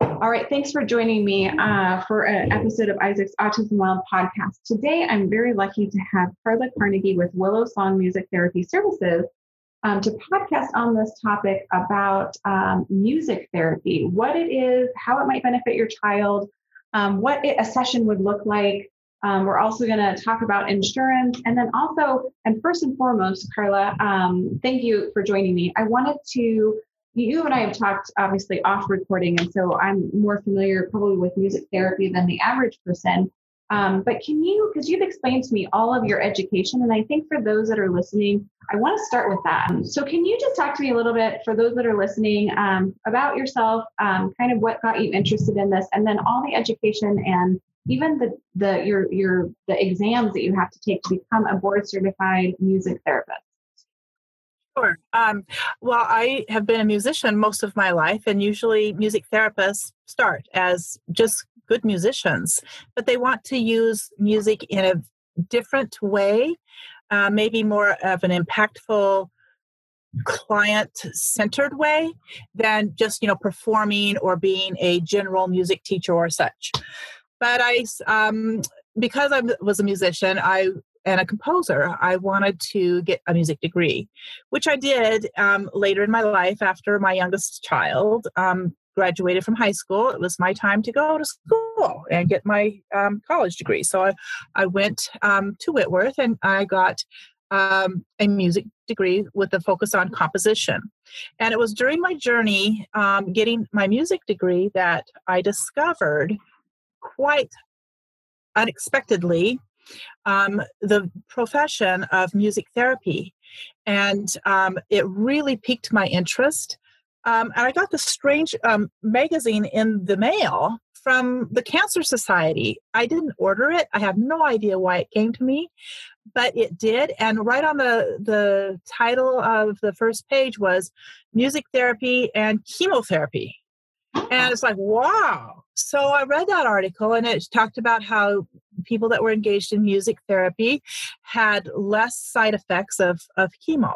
All right, thanks for joining me uh, for an episode of Isaac's Autism Wild podcast. Today, I'm very lucky to have Carla Carnegie with Willow Song Music Therapy Services um, to podcast on this topic about um, music therapy, what it is, how it might benefit your child, um, what it, a session would look like. Um, we're also going to talk about insurance. And then also, and first and foremost, Carla, um, thank you for joining me. I wanted to you and I have talked obviously off recording, and so I'm more familiar probably with music therapy than the average person. Um, but can you, because you've explained to me all of your education, and I think for those that are listening, I want to start with that. So, can you just talk to me a little bit for those that are listening um, about yourself, um, kind of what got you interested in this, and then all the education and even the the your your the exams that you have to take to become a board certified music therapist? Sure. Um, well, I have been a musician most of my life, and usually music therapists start as just good musicians, but they want to use music in a different way, uh, maybe more of an impactful client centered way than just you know performing or being a general music teacher or such but i um, because i was a musician i and a composer, I wanted to get a music degree, which I did um, later in my life after my youngest child um, graduated from high school. It was my time to go to school and get my um, college degree. So I, I went um, to Whitworth and I got um, a music degree with a focus on composition. And it was during my journey um, getting my music degree that I discovered quite unexpectedly um, the profession of music therapy. And um, it really piqued my interest. Um, and I got this strange um, magazine in the mail from the Cancer Society. I didn't order it. I have no idea why it came to me, but it did. And right on the the title of the first page was music therapy and chemotherapy. And it's like, wow. So I read that article and it talked about how people that were engaged in music therapy had less side effects of, of chemo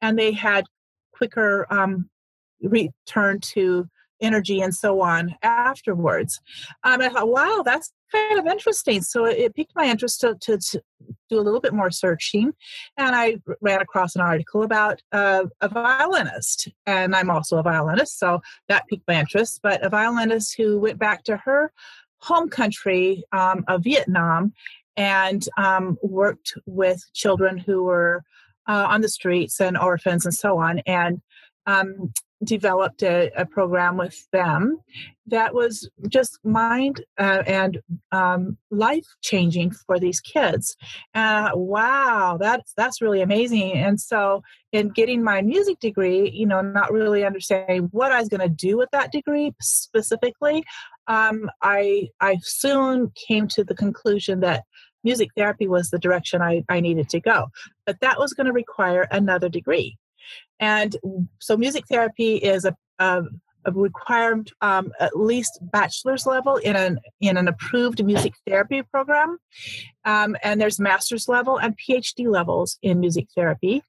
and they had quicker um, return to energy and so on afterwards. Um, I thought, wow, that's kind of interesting. So it piqued my interest to, to, to, do a little bit more searching. And I ran across an article about uh, a violinist. And I'm also a violinist, so that piqued my interest. But a violinist who went back to her home country um, of Vietnam and um, worked with children who were uh, on the streets and orphans and so on. And um, developed a, a, program with them that was just mind uh, and um, life changing for these kids. Uh, wow, that's that's really amazing. And so, in getting my music degree, you know, not really understanding what I was going to do with that degree specifically, um, I I soon came to the conclusion that music therapy was the direction I, I needed to go. But that was going to require another degree. And so music therapy is a, a, a required um, at least bachelor's level in an in an approved music therapy program, um, and there's master's level and PhD levels in music therapy,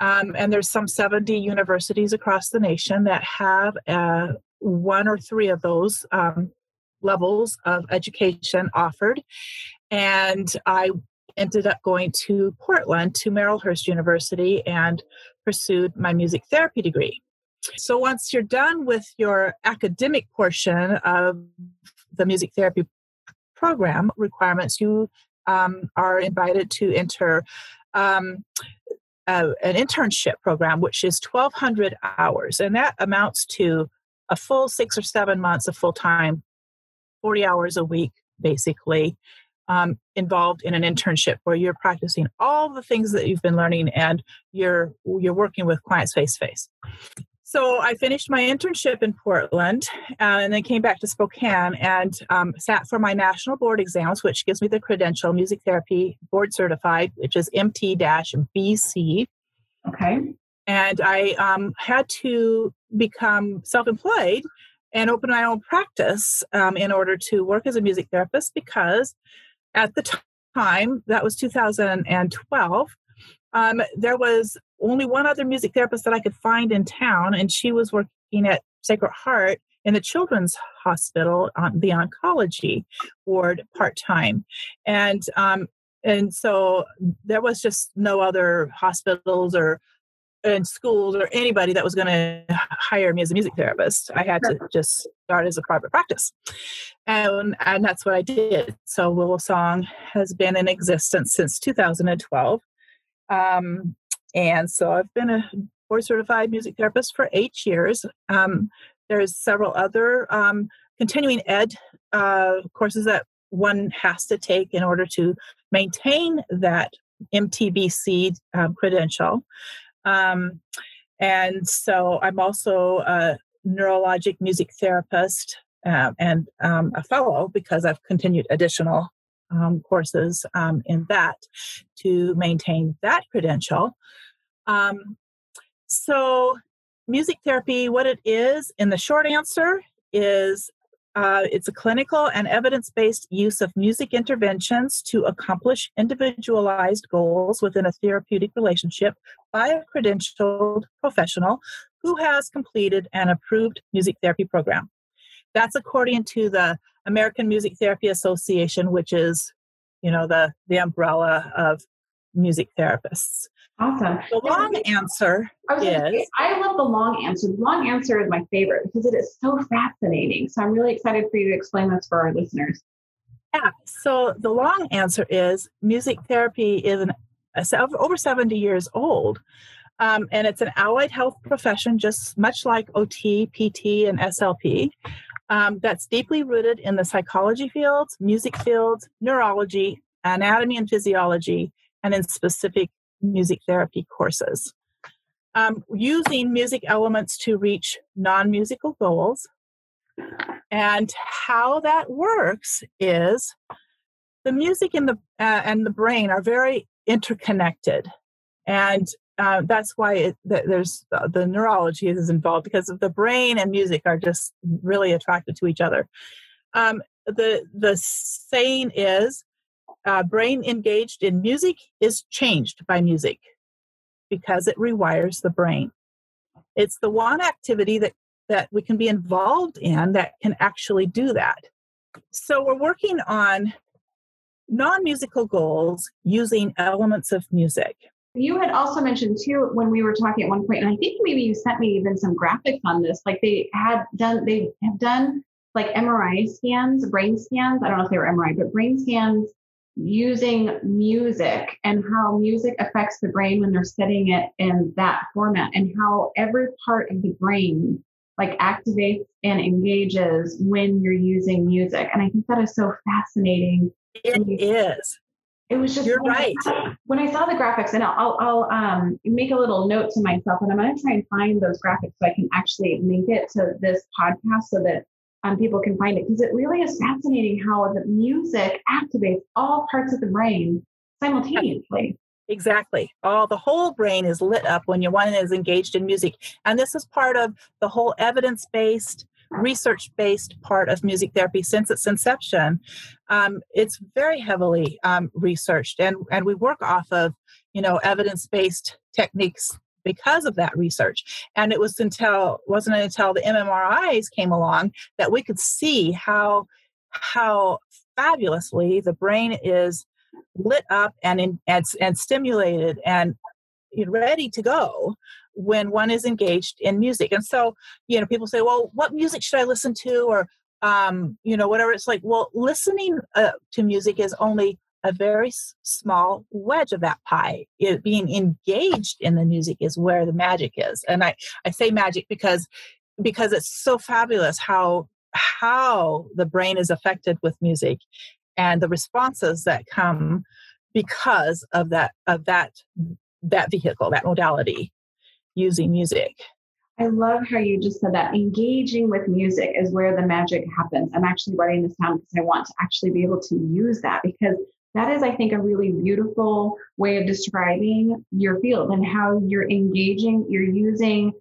um, and there's some 70 universities across the nation that have uh, one or three of those um, levels of education offered, and I ended up going to Portland to Marylhurst University and pursued my music therapy degree. So once you're done with your academic portion of the music therapy program requirements, you um, are invited to enter um, uh, an internship program, which is 1,200 hours, and that amounts to a full six or seven months of full time, 40 hours a week, basically, um, involved in an internship where you're practicing all the things that you've been learning and you're you're working with clients face to face so I finished my internship in Portland uh, and then came back to Spokane and um, sat for my national board exams, which gives me the credential music therapy board certified, which is MT BC. Okay. And I um, had to become self employed and open my own practice um, in order to work as a music therapist because at the time, that was 2012, um, there was only one other music therapist that I could find in town, and she was working at Sacred Heart in the Children's Hospital on the oncology ward part time, and um, and so there was just no other hospitals or and schools or anybody that was going to hire me as a music therapist. I had to just start as a private practice. And, and that's what I did. So Willow Song has been in existence since 2012. Um, and so I've been a board certified music therapist for eight years. Um, there's several other um, continuing ed uh, courses that one has to take in order to maintain that MTBC um, credential. Um, and so I'm also a neurologic music therapist uh, and um, a fellow because I've continued additional um, courses um, in that to maintain that credential. Um, so, music therapy, what it is, in the short answer, is uh, it's a clinical and evidence based use of music interventions to accomplish individualized goals within a therapeutic relationship by a credentialed professional who has completed an approved music therapy program. That's according to the American Music Therapy Association, which is, you know, the, the umbrella of music therapists. Awesome. The long answer I is say, I love the long answer. The long answer is my favorite because it is so fascinating. So I'm really excited for you to explain this for our listeners. Yeah. So the long answer is music therapy is an over 70 years old. Um, and it's an allied health profession, just much like OT, PT, and SLP, um, that's deeply rooted in the psychology fields, music fields, neurology, anatomy and physiology, and in specific music therapy courses. Um, using music elements to reach non musical goals. And how that works is the music and the, uh, and the brain are very interconnected. And uh, that's why it, there's uh, the neurology is involved because the brain and music are just really attracted to each other. Um, the the saying is uh, brain engaged in music is changed by music because it rewires the brain. It's the one activity that, that we can be involved in that can actually do that. So we're working on non musical goals using elements of music. You had also mentioned too when we were talking at one point, and I think maybe you sent me even some graphics on this. Like they had done, they have done like MRI scans, brain scans. I don't know if they were MRI, but brain scans using music and how music affects the brain when they're studying it in that format and how every part of the brain like activates and engages when you're using music. And I think that is so fascinating. It is. It was just you're when right. I, when I saw the graphics, and I'll, I'll um, make a little note to myself, and I'm going to try and find those graphics so I can actually link it to this podcast so that um, people can find it because it really is fascinating how the music activates all parts of the brain simultaneously. Exactly. All the whole brain is lit up when your one is engaged in music. And this is part of the whole evidence based, research based part of music therapy since its inception. Um, it's very heavily um, researched, and, and we work off of you know evidence based techniques because of that research. And it was until wasn't until the MMRIs came along that we could see how how fabulously the brain is lit up and in, and, and stimulated and ready to go when one is engaged in music. And so, you know, people say, well, what music should I listen to? Or, um, you know, whatever. It's like, well, listening uh, to music is only a very small wedge of that pie. It, being engaged in the music is where the magic is. And I, I say magic because because it's so fabulous how how the brain is affected with music and the responses that come because of that of that that vehicle that modality using music I love how you just said that. Engaging with music is where the magic happens. I'm actually writing this down because I want to actually be able to use that because that is, I think, a really beautiful way of describing your field and how you're engaging, you're using,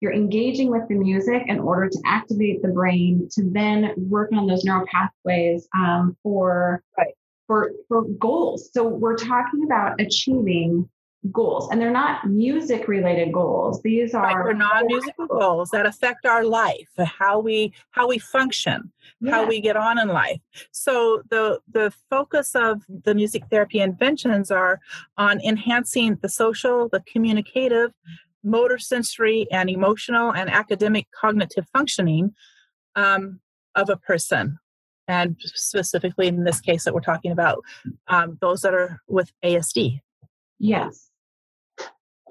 you're engaging with the music in order to activate the brain to then work on those neural pathways um, for right. for for goals. So we're talking about achieving goals and they're not music related goals these are non-musical goals that affect our life how we how we function yeah. how we get on in life so the the focus of the music therapy inventions are on enhancing the social the communicative motor sensory and emotional and academic cognitive functioning um, of a person and specifically in this case that we're talking about um, those that are with asd Yes.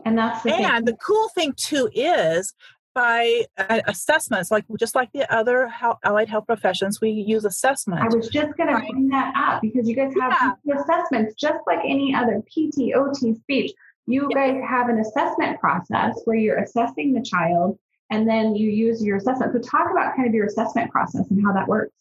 And that's the and thing. the cool thing too is by uh, assessments, like just like the other health, allied health professions, we use assessment. I was just going to bring that up because you guys have yeah. assessments just like any other PT, OT, speech. You yeah. guys have an assessment process where you're assessing the child and then you use your assessment. So talk about kind of your assessment process and how that works.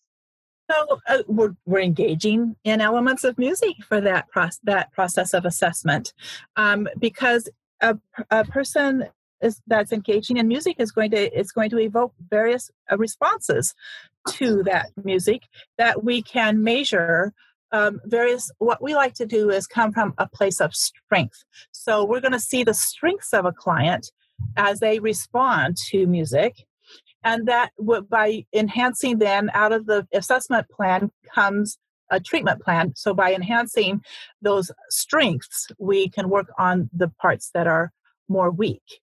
So uh, we're, we're engaging in elements of music for that, process, that process of assessment um, because a, a person is, that's engaging in music is going to is going to evoke various uh, responses to that music that we can measure um, various what we like to do is come from a place of strength. So we're going to see the strengths of a client as they respond to music and that by enhancing then out of the assessment plan comes a treatment plan. So by enhancing those strengths we can work on the parts that are more weak.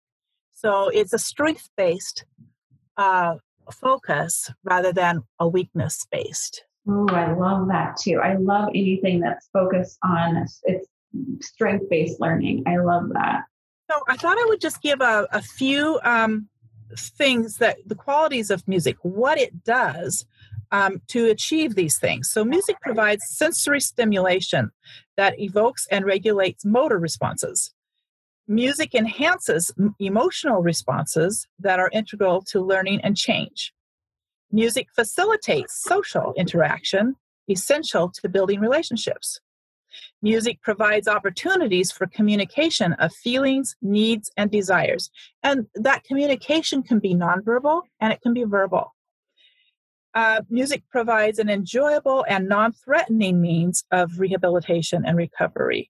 So it's a strength based uh, focus rather than a weakness based oh i love that too. I love anything that's focused on it's strength based learning. I love that. So i thought i would just give a, a few um, things that the qualities of music, what it does um, to achieve these things. So, music provides sensory stimulation that evokes and regulates motor responses. Music enhances emotional responses that are integral to learning and change. Music facilitates social interaction, essential to building relationships. Music provides opportunities for communication of feelings, needs, and desires. And that communication can be nonverbal and it can be verbal. Uh, music provides an enjoyable and non threatening means of rehabilitation and recovery.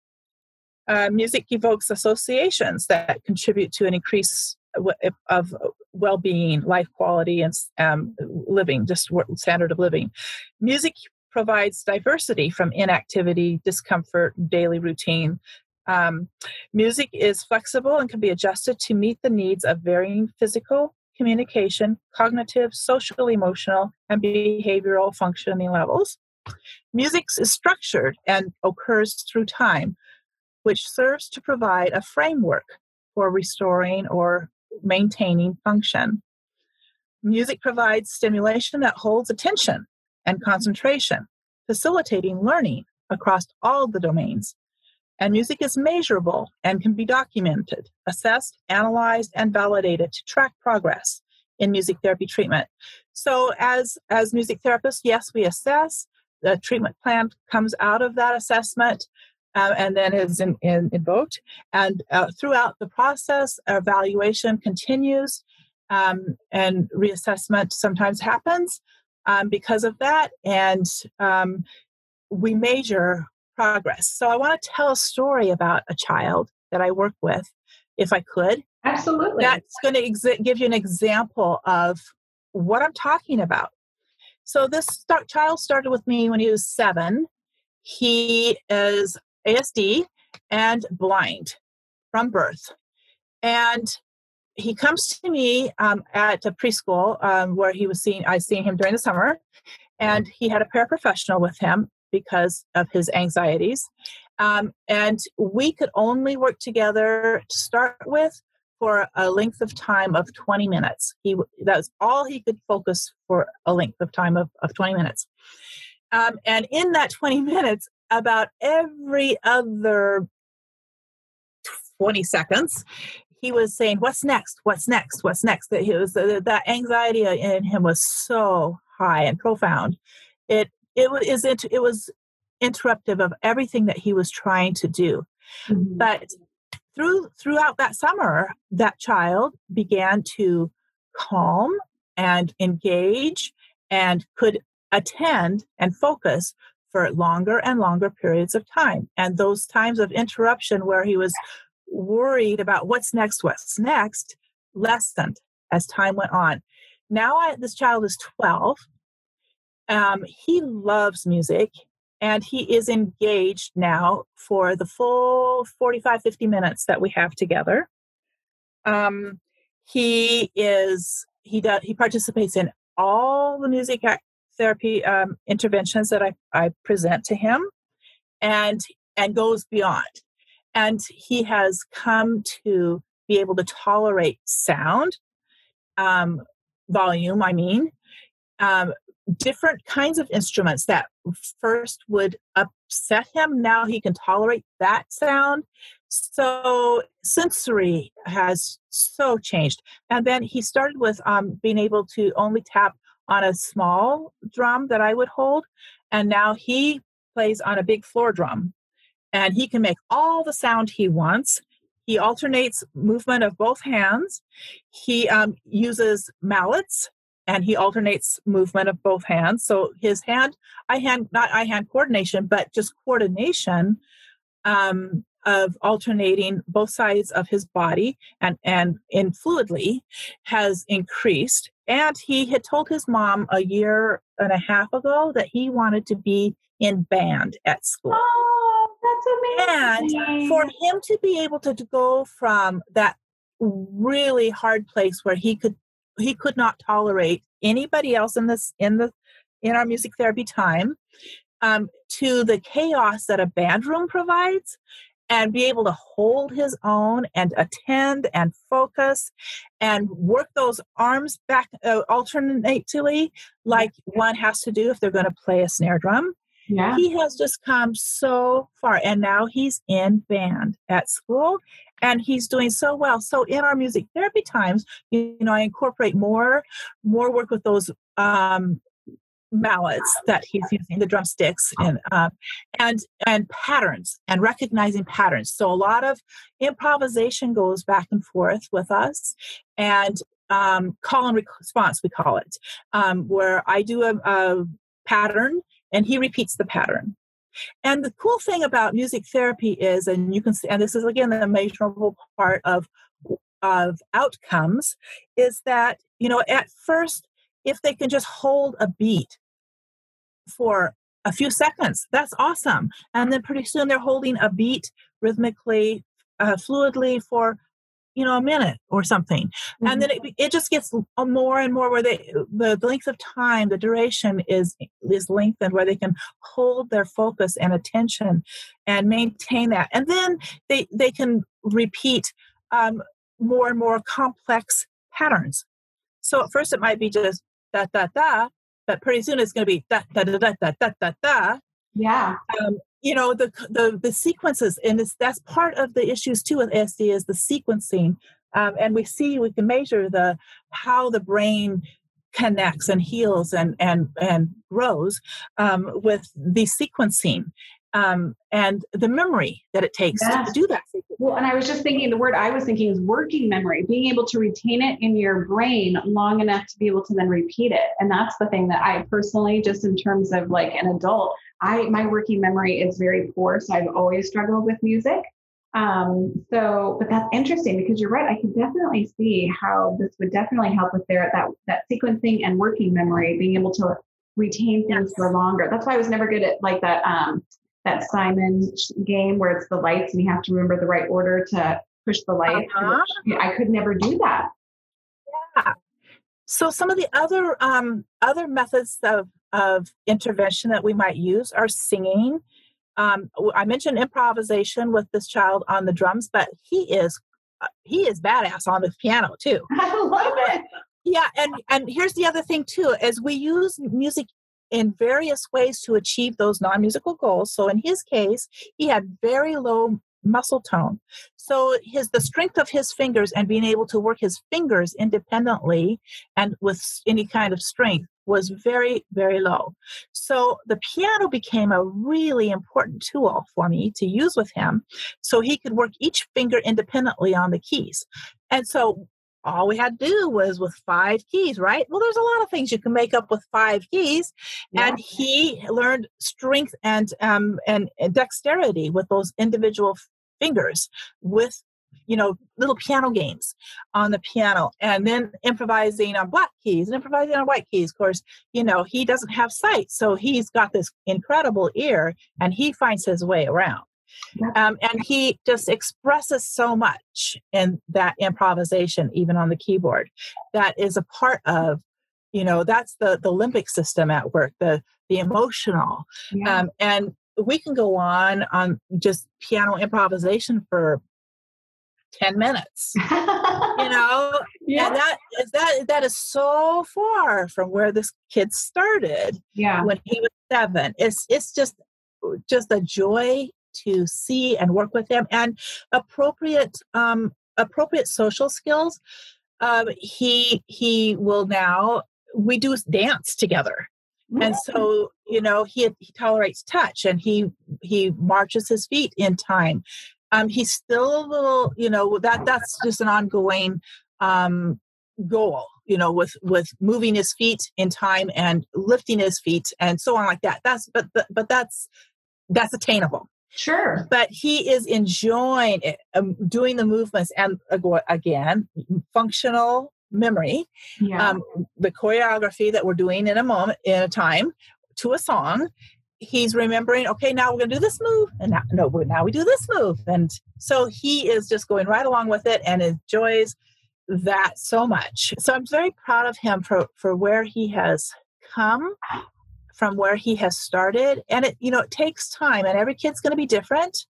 Uh, music evokes associations that contribute to an increase of well being, life quality, and um, living, just standard of living. Music provides diversity from inactivity, discomfort, daily routine. Um, music is flexible and can be adjusted to meet the needs of varying physical, communication, cognitive, social, emotional, and behavioral functioning levels. Music is structured and occurs through time, which serves to provide a framework for restoring or maintaining function. Music provides stimulation that holds attention and concentration, facilitating learning across all the domains. And music is measurable and can be documented, assessed, analyzed, and validated to track progress in music therapy treatment. So, as, as music therapists, yes, we assess. The treatment plan comes out of that assessment uh, and then is in, in, invoked. And uh, throughout the process, evaluation continues um, and reassessment sometimes happens um, because of that. And um, we measure progress. So I want to tell a story about a child that I work with, if I could. Absolutely. That's going to give you an example of what I'm talking about. So this start, child started with me when he was seven. He is ASD and blind from birth. And he comes to me um, at a preschool um, where he was seeing, I seeing him during the summer, and he had a paraprofessional with him because of his anxieties. Um, and we could only work together to start with for a length of time of 20 minutes. He that was all he could focus for a length of time of, of 20 minutes. Um, and in that 20 minutes, about every other 20 seconds, he was saying, "What's next? What's next? What's next?" That he was that anxiety in him was so high and profound. It it was it was interruptive of everything that he was trying to do. Mm-hmm. But through throughout that summer, that child began to calm and engage and could attend and focus for longer and longer periods of time. And those times of interruption where he was worried about what's next, what's next, lessened as time went on. Now I, this child is 12. Um, he loves music and he is engaged now for the full 45, 50 minutes that we have together. Um, he is, he does, he participates in all the music therapy um, interventions that I, I present to him and and goes beyond and he has come to be able to tolerate sound um, volume i mean um, different kinds of instruments that first would upset him. Now he can tolerate that sound. So sensory has so changed. And then he started with um, being able to only tap on a small drum that i would hold and now he plays on a big floor drum. And he can make all the sound he wants. He alternates movement of both hands. He um, uses mallets and he alternates movement of both hands. So his hand, eye hand, not eye hand coordination, but just coordination um, of alternating both sides of his body and, and in fluidly has increased. And he had told his mom a year and a half ago that he wanted to be in band at school. Oh that's amazing. And for him to be able to, to go from that really hard place where he could he could not tolerate anybody else in this in the in our music therapy time um, to the chaos that a band room provides and be able to hold his own and attend and focus and work those arms back uh, alternately like one has to do if they're going to play a snare drum yeah. He has just come so far. And now he's in band at school and he's doing so well. So in our music therapy times, you know, I incorporate more, more work with those um, mallets that he's using, the drumsticks, and uh, and and patterns and recognizing patterns. So a lot of improvisation goes back and forth with us, and um, call and response we call it, um, where I do a, a pattern and he repeats the pattern. And the cool thing about music therapy is, and you can see, and this is again the measurable part of of outcomes, is that you know at first, if they can just hold a beat for a few seconds, that's awesome. And then pretty soon they're holding a beat rhythmically, uh, fluidly for you know a minute or something. Mm-hmm. and then it, it just gets more and more where they the length of time the duration is is lengthened where they can hold their focus and attention and maintain that. And then they they can repeat um, more and more complex patterns. So at first it might be just da da da but pretty soon it's going to be da da da da da da da da. Yeah. Um, you know the the the sequences and it's, that's part of the issues too with ASD is the sequencing um, and we see we can measure the how the brain connects and heals and and and grows um, with the sequencing um, and the memory that it takes yes. to do that. Well, and I was just thinking the word I was thinking is working memory, being able to retain it in your brain long enough to be able to then repeat it. And that's the thing that I personally, just in terms of like an adult, I my working memory is very poor, so I've always struggled with music. Um, so, but that's interesting because you're right. I can definitely see how this would definitely help with their that that sequencing and working memory, being able to retain things yes. for longer. That's why I was never good at like that um, that Simon game where it's the lights and you have to remember the right order to push the lights. Uh-huh. I could never do that. Yeah. So some of the other um, other methods of of intervention that we might use are singing. Um, I mentioned improvisation with this child on the drums, but he is uh, he is badass on the piano too. I love it. Yeah, and and here's the other thing too: is we use music in various ways to achieve those non-musical goals. So in his case, he had very low muscle tone. So his the strength of his fingers and being able to work his fingers independently and with any kind of strength was very, very low. So the piano became a really important tool for me to use with him so he could work each finger independently on the keys. And so all we had to do was with five keys, right? Well, there's a lot of things you can make up with five keys, yeah. and he learned strength and um and, and dexterity with those individual fingers with you know, little piano games on the piano and then improvising on black keys and improvising on white keys. Of course, you know, he doesn't have sight, so he's got this incredible ear and he finds his way around. Um, and he just expresses so much in that improvisation, even on the keyboard, that is a part of, you know, that's the the limbic system at work, the the emotional, yeah. um, and we can go on on just piano improvisation for 10 minutes you know? Yeah. and that is that that is so far from where this kid started yeah. when he was seven. It's it's just just a joy to see and work with him and appropriate um appropriate social skills um he he will now we do dance together and so you know he he tolerates touch and he he marches his feet in time um, he's still a little, you know, that that's just an ongoing um, goal, you know, with with moving his feet in time and lifting his feet and so on like that. That's but but, but that's that's attainable. Sure. But he is enjoying it, um, doing the movements and again, functional memory. Yeah. Um, the choreography that we're doing in a moment, in a time, to a song he's remembering okay now we're going to do this move and now, no now we do this move and so he is just going right along with it and enjoys that so much so i'm very proud of him for for where he has come from where he has started and it you know it takes time and every kid's going to be different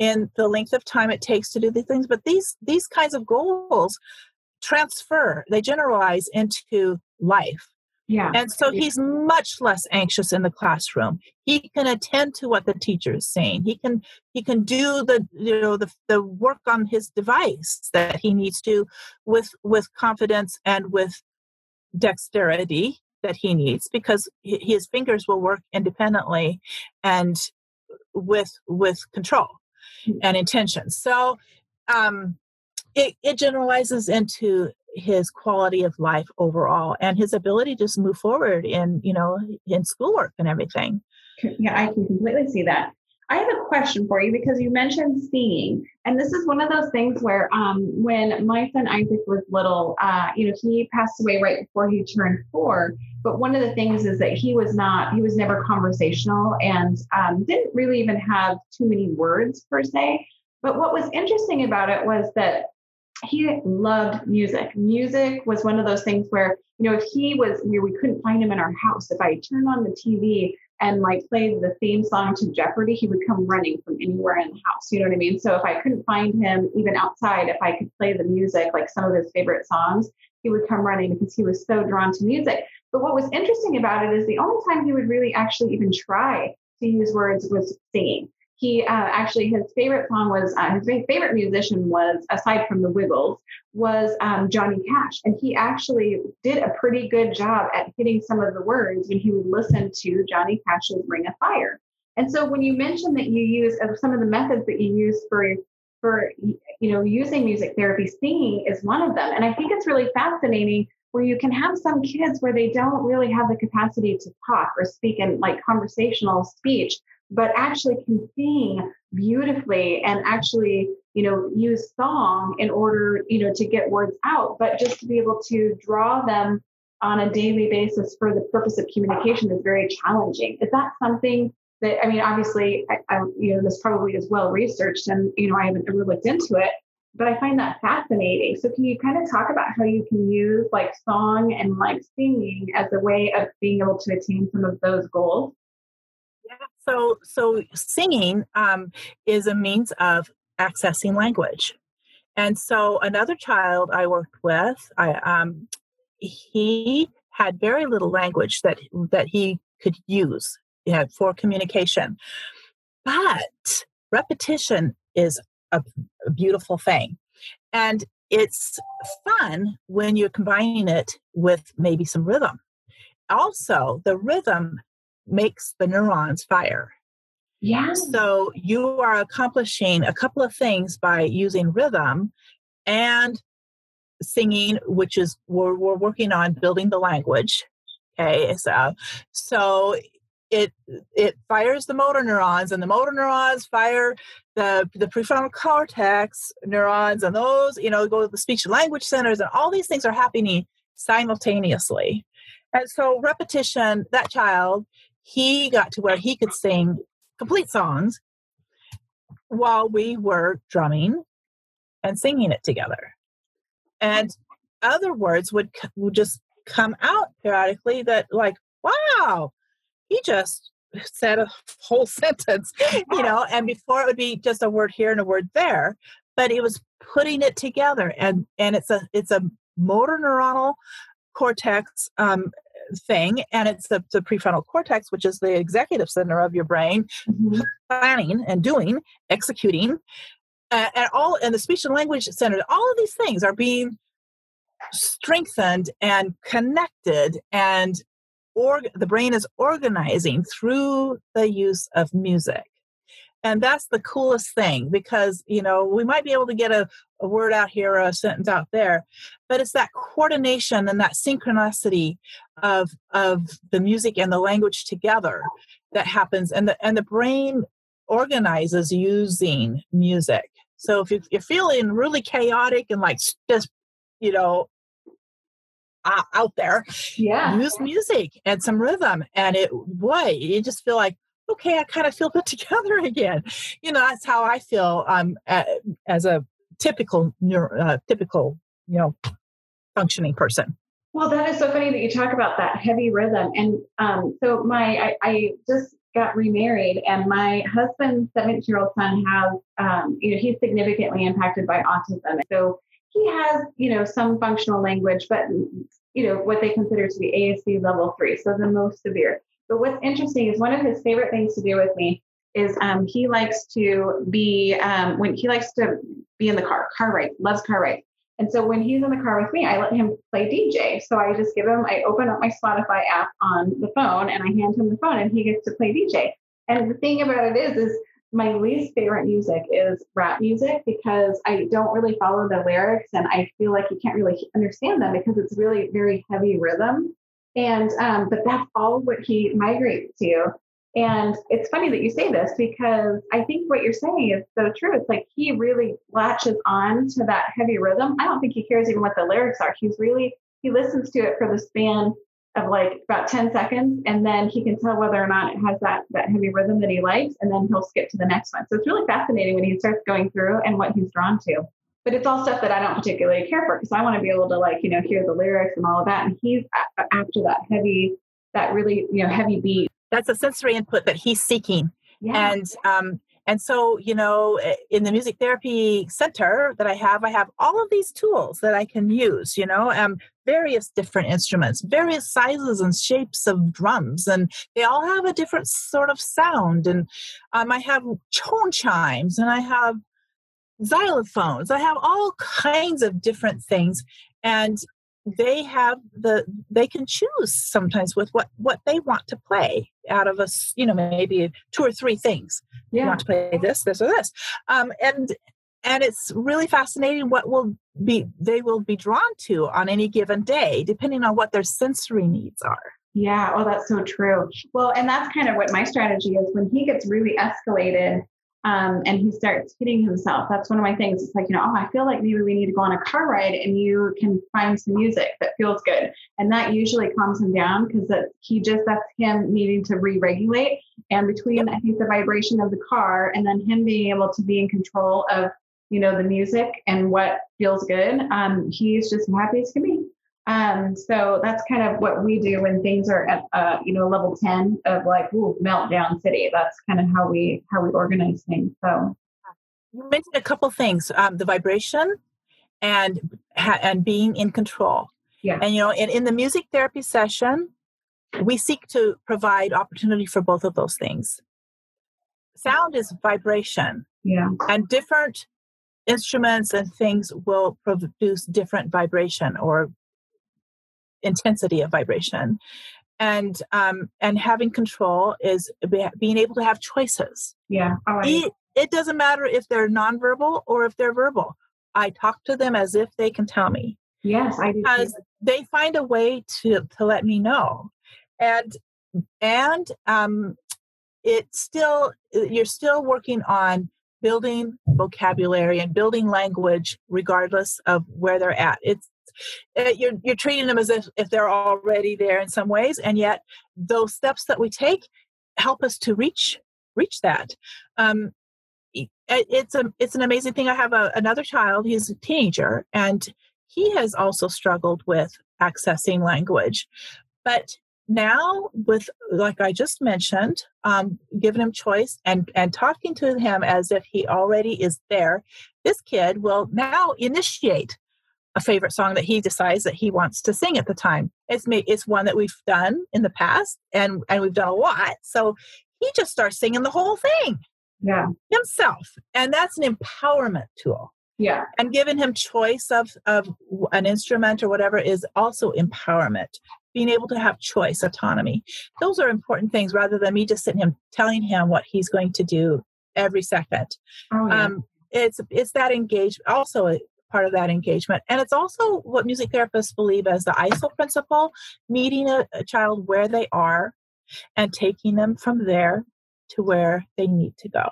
in the length of time it takes to do these things but these these kinds of goals transfer they generalize into life yeah. And so he's much less anxious in the classroom. He can attend to what the teacher is saying. He can he can do the you know the the work on his device that he needs to with with confidence and with dexterity that he needs because his fingers will work independently and with with control mm. and intention. So um it, it generalizes into his quality of life overall and his ability to just move forward in you know in schoolwork and everything yeah i can completely see that i have a question for you because you mentioned seeing, and this is one of those things where um, when my son isaac was little uh, you know he passed away right before he turned four but one of the things is that he was not he was never conversational and um, didn't really even have too many words per se but what was interesting about it was that he loved music. Music was one of those things where, you know, if he was, you know, we couldn't find him in our house. If I turned on the TV and like played the theme song to Jeopardy, he would come running from anywhere in the house. You know what I mean? So if I couldn't find him even outside, if I could play the music, like some of his favorite songs, he would come running because he was so drawn to music. But what was interesting about it is the only time he would really actually even try to use words was singing he uh, actually his favorite song was uh, his favorite musician was aside from the Wiggles was um, Johnny Cash, and he actually did a pretty good job at hitting some of the words when he would listen to Johnny Cash's "Ring of Fire." And so when you mentioned that you use uh, some of the methods that you use for for you know using music therapy, singing is one of them, and I think it's really fascinating where you can have some kids where they don't really have the capacity to talk or speak in like conversational speech but actually can sing beautifully and actually you know use song in order you know to get words out but just to be able to draw them on a daily basis for the purpose of communication is very challenging. Is that something that i mean obviously I, I, you know this probably is well researched and you know i haven't ever looked into it but i find that fascinating. So can you kind of talk about how you can use like song and like singing as a way of being able to attain some of those goals so, so singing um, is a means of accessing language. And so, another child I worked with, I, um, he had very little language that that he could use you know, for communication. But repetition is a, a beautiful thing. And it's fun when you're combining it with maybe some rhythm. Also, the rhythm makes the neurons fire. Yeah. So you are accomplishing a couple of things by using rhythm and singing, which is we're, we're working on building the language. Okay, so so it it fires the motor neurons, and the motor neurons fire the the prefrontal cortex neurons, and those you know go to the speech and language centers, and all these things are happening simultaneously. And so repetition, that child, he got to where he could sing complete songs while we were drumming and singing it together. And other words would, would just come out periodically that, like, wow, he just said a whole sentence, you know, and before it would be just a word here and a word there, but it was putting it together and and it's a it's a motor neuronal cortex um, thing and it's the, the prefrontal cortex which is the executive center of your brain mm-hmm. planning and doing executing uh, and all and the speech and language center all of these things are being strengthened and connected and org- the brain is organizing through the use of music and that's the coolest thing because you know we might be able to get a, a word out here or a sentence out there but it's that coordination and that synchronicity of of the music and the language together that happens and the and the brain organizes using music. So if you're feeling really chaotic and like just you know out there yeah. use music and some rhythm and it boy you just feel like okay, I kind of feel put together again. You know, that's how I feel um, as a typical, uh, typical, you know, functioning person. Well, that is so funny that you talk about that heavy rhythm. And um, so my, I, I, just got remarried, and my husband's 17 year old son has, um, you know, he's significantly impacted by autism. So he has, you know, some functional language, but you know what they consider to be ASD level three, so the most severe. But what's interesting is one of his favorite things to do with me is um, he likes to be um, when he likes to be in the car, car ride, loves car rides. And so when he's in the car with me, I let him play DJ. So I just give him, I open up my Spotify app on the phone and I hand him the phone and he gets to play DJ. And the thing about it is, is my least favorite music is rap music because I don't really follow the lyrics and I feel like you can't really understand them because it's really very heavy rhythm. And um, but that's all what he migrates to. And it's funny that you say this because I think what you're saying is so true. It's like he really latches on to that heavy rhythm. I don't think he cares even what the lyrics are. He's really he listens to it for the span of like about 10 seconds and then he can tell whether or not it has that that heavy rhythm that he likes and then he'll skip to the next one. So it's really fascinating when he starts going through and what he's drawn to but it's all stuff that I don't particularly care for because I want to be able to like, you know, hear the lyrics and all of that. And he's after that heavy, that really, you know, heavy beat. That's a sensory input that he's seeking. Yeah. And, um, and so, you know, in the music therapy center that I have, I have all of these tools that I can use, you know, um, various different instruments, various sizes and shapes of drums, and they all have a different sort of sound. And um, I have tone chimes, and I have xylophones. I have all kinds of different things. And they have the they can choose sometimes with what what they want to play out of us you know maybe two or three things yeah. you want to play this this or this um, and and it's really fascinating what will be they will be drawn to on any given day depending on what their sensory needs are yeah oh that's so true well and that's kind of what my strategy is when he gets really escalated um, and he starts hitting himself. That's one of my things. It's like, you know, oh, I feel like maybe we need to go on a car ride and you can find some music that feels good. And that usually calms him down because he just, that's him needing to re regulate. And between, I think, the vibration of the car and then him being able to be in control of, you know, the music and what feels good, um, he's just happy as can be. Um, so that's kind of what we do when things are at uh, you know level 10 of like ooh, meltdown city. That's kind of how we how we organize things. So you mentioned a couple things, um, the vibration and and being in control. Yeah. And you know, in, in the music therapy session, we seek to provide opportunity for both of those things. Sound is vibration. Yeah. And different instruments and things will produce different vibration or intensity of vibration. And um, and having control is being able to have choices. Yeah it, it doesn't matter if they're nonverbal or if they're verbal. I talk to them as if they can tell me. Yes i do because they find a way to to let me know. And and um it's still you're still working on building vocabulary and building language regardless of where they're at. It's uh, you're you're treating them as if, if they're already there in some ways and yet those steps that we take help us to reach reach that. Um, it's a it's an amazing thing. I have a, another child. He's a teenager and he has also struggled with accessing language. But now with like i just mentioned um, giving him choice and and talking to him as if he already is there this kid will now initiate a favorite song that he decides that he wants to sing at the time. It's me it's one that we've done in the past and and we've done a lot. So he just starts singing the whole thing. Yeah. Himself. And that's an empowerment tool. Yeah. And giving him choice of of an instrument or whatever is also empowerment. Being able to have choice, autonomy. Those are important things rather than me just sitting him telling him what he's going to do every second. Oh, yeah. um, it's it's that engagement also part of that engagement. And it's also what music therapists believe as the ISO principle meeting a, a child where they are and taking them from there to where they need to go.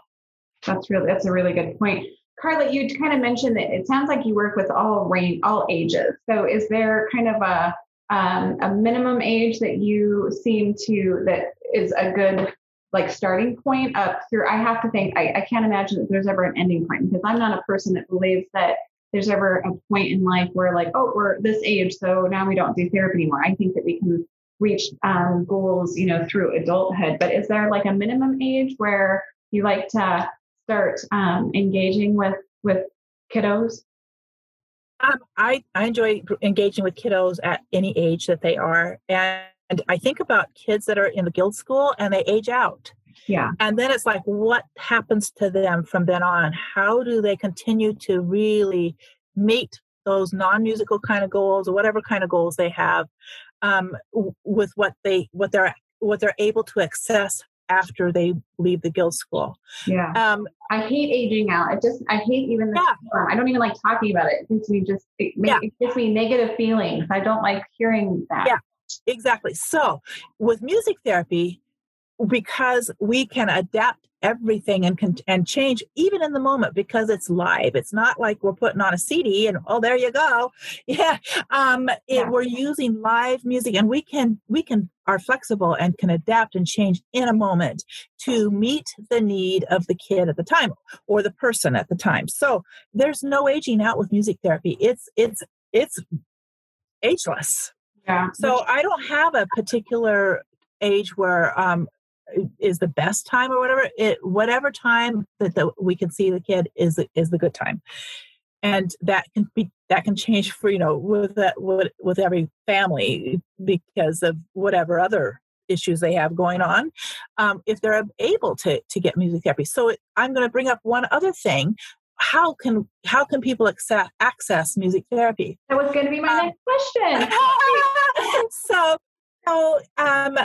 That's really that's a really good point. Carla, you kind of mentioned that it sounds like you work with all range, all ages. So, is there kind of a um, a minimum age that you seem to that is a good like starting point up through i have to think I, I can't imagine that there's ever an ending point because i'm not a person that believes that there's ever a point in life where like oh we're this age so now we don't do therapy anymore i think that we can reach um, goals you know through adulthood but is there like a minimum age where you like to start um, engaging with with kiddos um, I, I enjoy engaging with kiddos at any age that they are. And I think about kids that are in the guild school and they age out. Yeah. And then it's like, what happens to them from then on? How do they continue to really meet those non-musical kind of goals or whatever kind of goals they have um, with what they what they're what they're able to access after they leave the guild school. Yeah. Um, I hate aging out. I just I hate even the yeah. term. I don't even like talking about it. It gives me just it, yeah. it gives me negative feelings. I don't like hearing that. Yeah. Exactly. So with music therapy, because we can adapt everything and can and change even in the moment because it's live. It's not like we're putting on a cd and oh there you go. Yeah um it, yeah. we're using live music and we can we can are flexible and can adapt and change in a moment to meet the need of the kid at the time or the person at the time. So there's no aging out with music therapy. It's it's it's ageless. Yeah. So i don't have a particular age where um is the best time or whatever it whatever time that the, we can see the kid is is the good time. And that can be that can change for you know with that with, with every family because of whatever other issues they have going on um, if they're able to to get music therapy. So i'm going to bring up one other thing. How can how can people access, access music therapy? That was going to be my um, next question. so so um,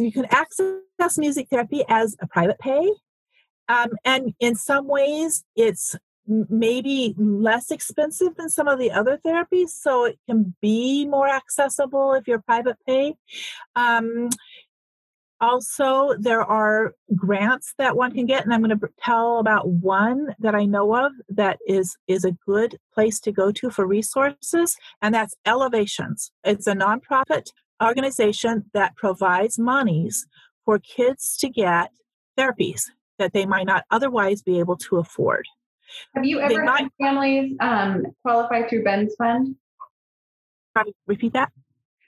you can access music therapy as a private pay. Um, and in some ways, it's maybe less expensive than some of the other therapies, so it can be more accessible if you're private pay. Um, also, there are grants that one can get, and I'm going to tell about one that I know of that is is a good place to go to for resources, and that's Elevations. It's a nonprofit organization that provides monies for kids to get therapies that they might not otherwise be able to afford. Have you ever might, had families um, qualify through Ben's Fund? Repeat that.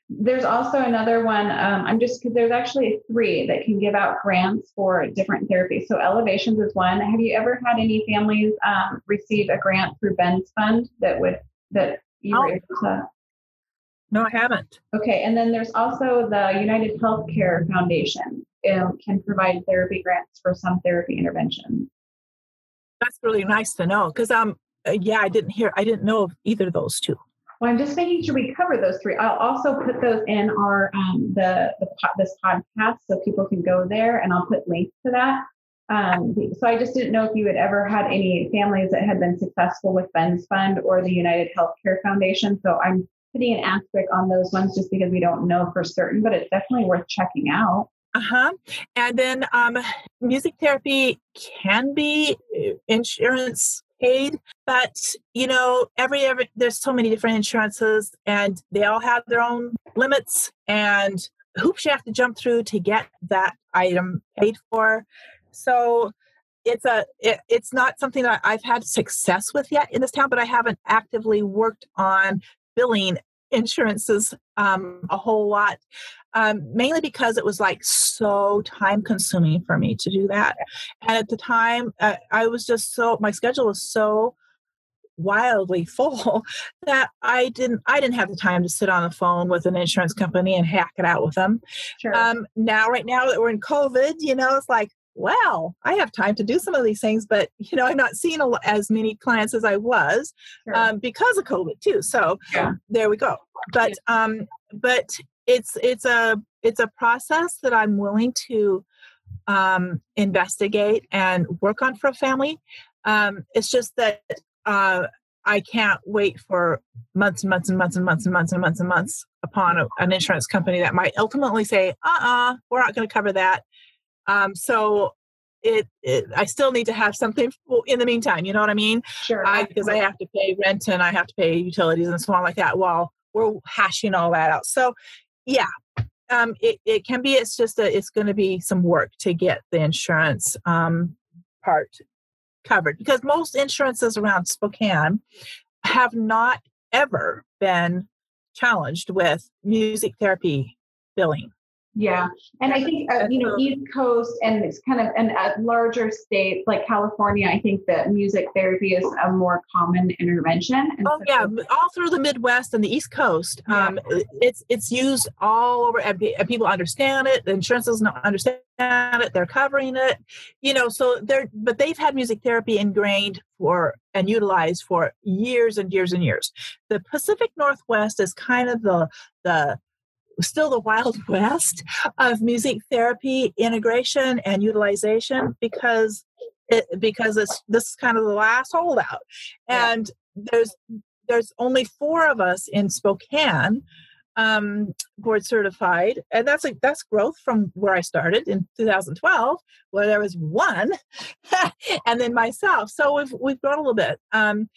There's also another one. Um, I'm just because there's actually three that can give out grants for different therapies. So Elevations is one. Have you ever had any families um, receive a grant through Ben's Fund that would that you were able to? No, I haven't. Okay, and then there's also the United Healthcare Foundation um, can provide therapy grants for some therapy interventions. That's really nice to know because um uh, yeah, I didn't hear. I didn't know of either of those two. Well, I'm just making sure we cover those three. I'll also put those in our um, the, the this podcast so people can go there, and I'll put links to that. Um, so I just didn't know if you had ever had any families that had been successful with Ben's Fund or the United Healthcare Foundation. So I'm putting an asterisk on those ones just because we don't know for certain, but it's definitely worth checking out. Uh huh. And then um, music therapy can be uh, insurance paid, but you know, every every there's so many different insurances, and they all have their own limits and hoops you have to jump through to get that item paid for. So it's a it, it's not something that I've had success with yet in this town, but I haven't actively worked on billing insurances um, a whole lot um, mainly because it was like so time consuming for me to do that. And at the time uh, i was just so my schedule was so wildly full that i didn't i didn't have the time to sit on the phone with an insurance company and hack it out with them. Sure. um, now right now that we're in covid you know it's like well, I have time to do some of these things, but you know, I'm not seeing a, as many clients as I was sure. um, because of COVID too. So yeah. there we go. But um, but it's it's a it's a process that I'm willing to um, investigate and work on for a family. Um, it's just that uh, I can't wait for months and months and months and months and months and months and months upon a, an insurance company that might ultimately say, "Uh-uh, we're not going to cover that." Um, so it, it, I still need to have something in the meantime. You know what I mean? Sure. Because I, I, have to pay rent and I have to pay utilities and so on like that while we're hashing all that out. So, yeah, um, it, it can be. It's just that it's going to be some work to get the insurance um, part covered because most insurances around Spokane have not ever been challenged with music therapy billing. Yeah, and I think uh, you know East Coast and it's kind of an, a larger state like California. I think that music therapy is a more common intervention. And oh so yeah, all through the Midwest and the East Coast, yeah. um, it's it's used all over, and people understand it. The insurance doesn't understand it; they're covering it. You know, so they're but they've had music therapy ingrained for and utilized for years and years and years. The Pacific Northwest is kind of the the still the wild west of music therapy integration and utilization because it because it's this is kind of the last holdout. And yeah. there's there's only four of us in spokane um, board certified and that's like that's growth from where i started in 2012 where there was one and then myself. So we've we've grown a little bit. Um,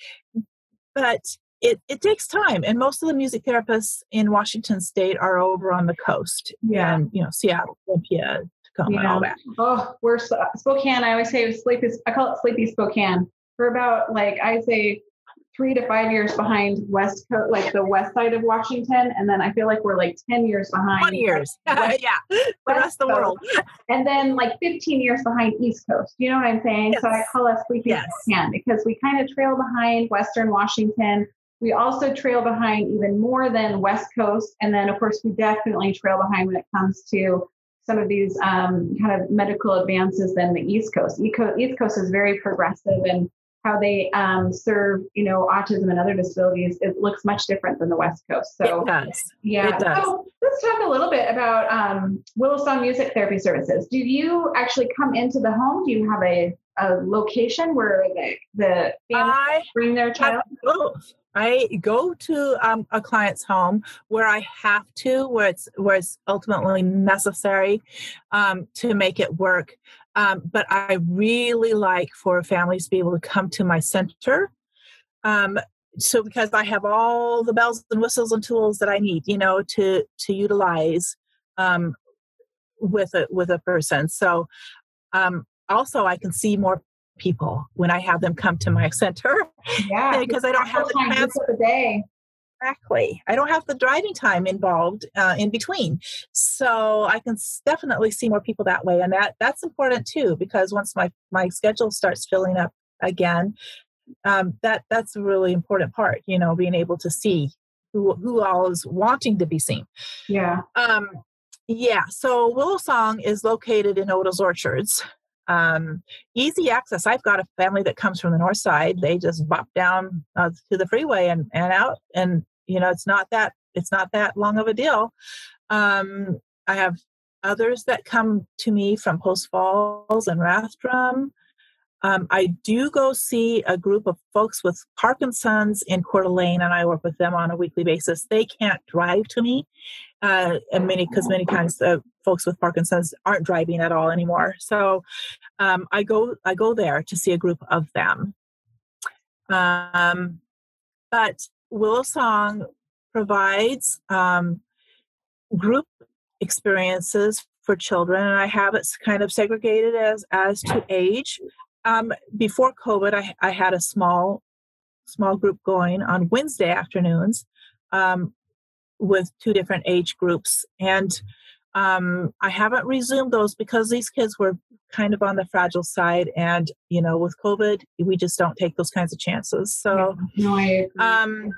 but it, it takes time and most of the music therapists in washington state are over on the coast yeah. and you know seattle olympia tacoma yeah. and all that. Oh we're spokane i always say sleepy i call it sleepy spokane. We're about like i say three to five years behind west coast like the west side of washington and then i feel like we're like 10 years behind 20 years. West, yeah the rest of the world. And then like 15 years behind east coast you know what i'm saying? Yes. so i call us sleepy yes. spokane because we kind of trail behind western washington we also trail behind even more than West Coast. And then, of course, we definitely trail behind when it comes to some of these um, kind of medical advances than the East Coast. East Coast is very progressive and how they um, serve, you know, autism and other disabilities, it looks much different than the West Coast. So, yeah. It does. So let's talk a little bit about um, Willow Song Music Therapy Services. Do you actually come into the home? Do you have a, a location where the, the family bring their child? both. I go to um, a client's home where I have to, where it's where it's ultimately necessary um, to make it work. Um, but I really like for families to be able to come to my center. Um, so because I have all the bells and whistles and tools that I need, you know, to to utilize um, with a with a person. So um, also I can see more people when I have them come to my center. Yeah, because I don't have the time the day. Exactly. I don't have the driving time involved uh, in between, so I can definitely see more people that way, and that that's important too. Because once my my schedule starts filling up again, um, that that's a really important part. You know, being able to see who who all is wanting to be seen. Yeah. Um, yeah. So Willow Song is located in Otis Orchards, Um, easy access. I've got a family that comes from the north side. They just bop down uh, to the freeway and, and out, and you know it's not that it's not that long of a deal. Um, I have others that come to me from Post Falls and Rathdrum. Um, I do go see a group of folks with Parkinson's in Coeur d'Alene, and I work with them on a weekly basis. They can't drive to me, uh, and many because many times the folks with Parkinson's aren't driving at all anymore. So um, I go I go there to see a group of them. Um, but Willow Song provides um, group experiences for children, and I have it kind of segregated as as to age. Um, before COVID, I, I had a small small group going on Wednesday afternoons um, with two different age groups, and um, I haven't resumed those because these kids were kind of on the fragile side, and you know, with COVID, we just don't take those kinds of chances. So, no, I um,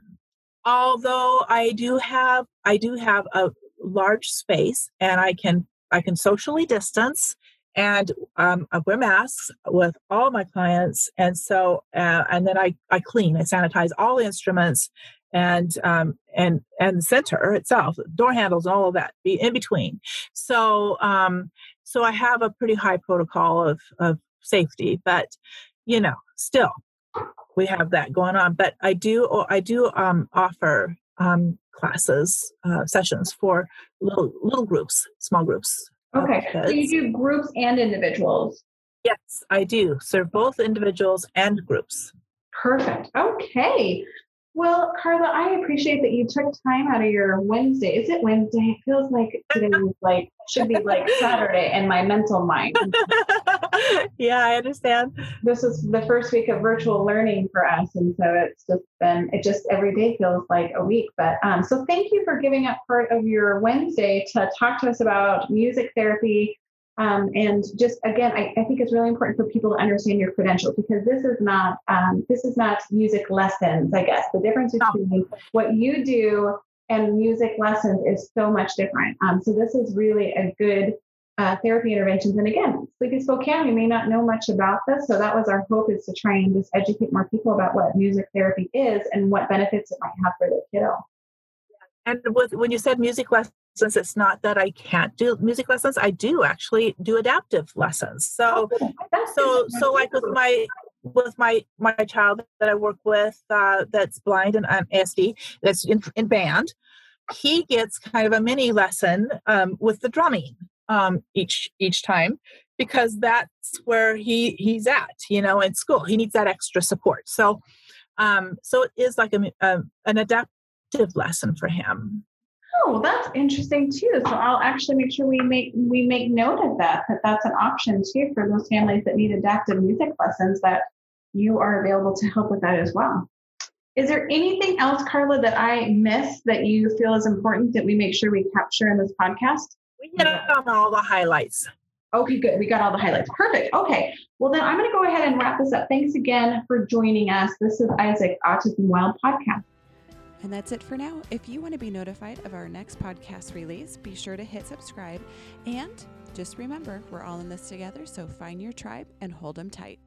although I do have I do have a large space, and I can I can socially distance and um, I wear masks with all my clients, and so uh, and then I I clean, I sanitize all the instruments, and um, and and the center itself, door handles, and all of that in between. So um, so I have a pretty high protocol of of safety, but you know, still we have that going on. But I do I do um, offer um, classes uh, sessions for little little groups, small groups Oh, okay. So you do groups and individuals? Yes, I do. Serve both individuals and groups. Perfect. Okay. Well, Carla, I appreciate that you took time out of your Wednesday. Is it Wednesday? It feels like today like should be like Saturday in my mental mind. yeah, I understand. This is the first week of virtual learning for us, and so it's just been it just every day feels like a week. But um, so thank you for giving up part of your Wednesday to talk to us about music therapy. Um, and just again, I, I, think it's really important for people to understand your credentials because this is not um, this is not music lessons. I guess the difference between oh. what you do and music lessons is so much different. Um, so this is really a good uh, therapy interventions. And again, Sleepy Spokane, we may not know much about this. So that was our hope is to try and just educate more people about what music therapy is and what benefits it might have for their kiddo. And with, when you said music lessons, it's not that I can't do music lessons. I do actually do adaptive lessons. So, oh, so, so like with my with my my child that I work with uh, that's blind and um, ASD that's in, in band, he gets kind of a mini lesson um, with the drumming um, each each time because that's where he he's at you know in school. He needs that extra support. So um, so it is like a, a, an adaptive lesson for him. Oh that's interesting too. So i'll actually make sure we make we make note of that that that's an option too for those families that need adaptive music lessons that you are available to help with that as well. Is there anything else carla that i missed that you feel is important that we make sure we capture in this podcast we hit on all the highlights. Okay, good. We got all the highlights. Perfect. Okay. Well, then I'm going to go ahead and wrap this up. Thanks again for joining us. This is Isaac Autism Wild podcast. And that's it for now. If you want to be notified of our next podcast release, be sure to hit subscribe. And just remember, we're all in this together, so find your tribe and hold them tight.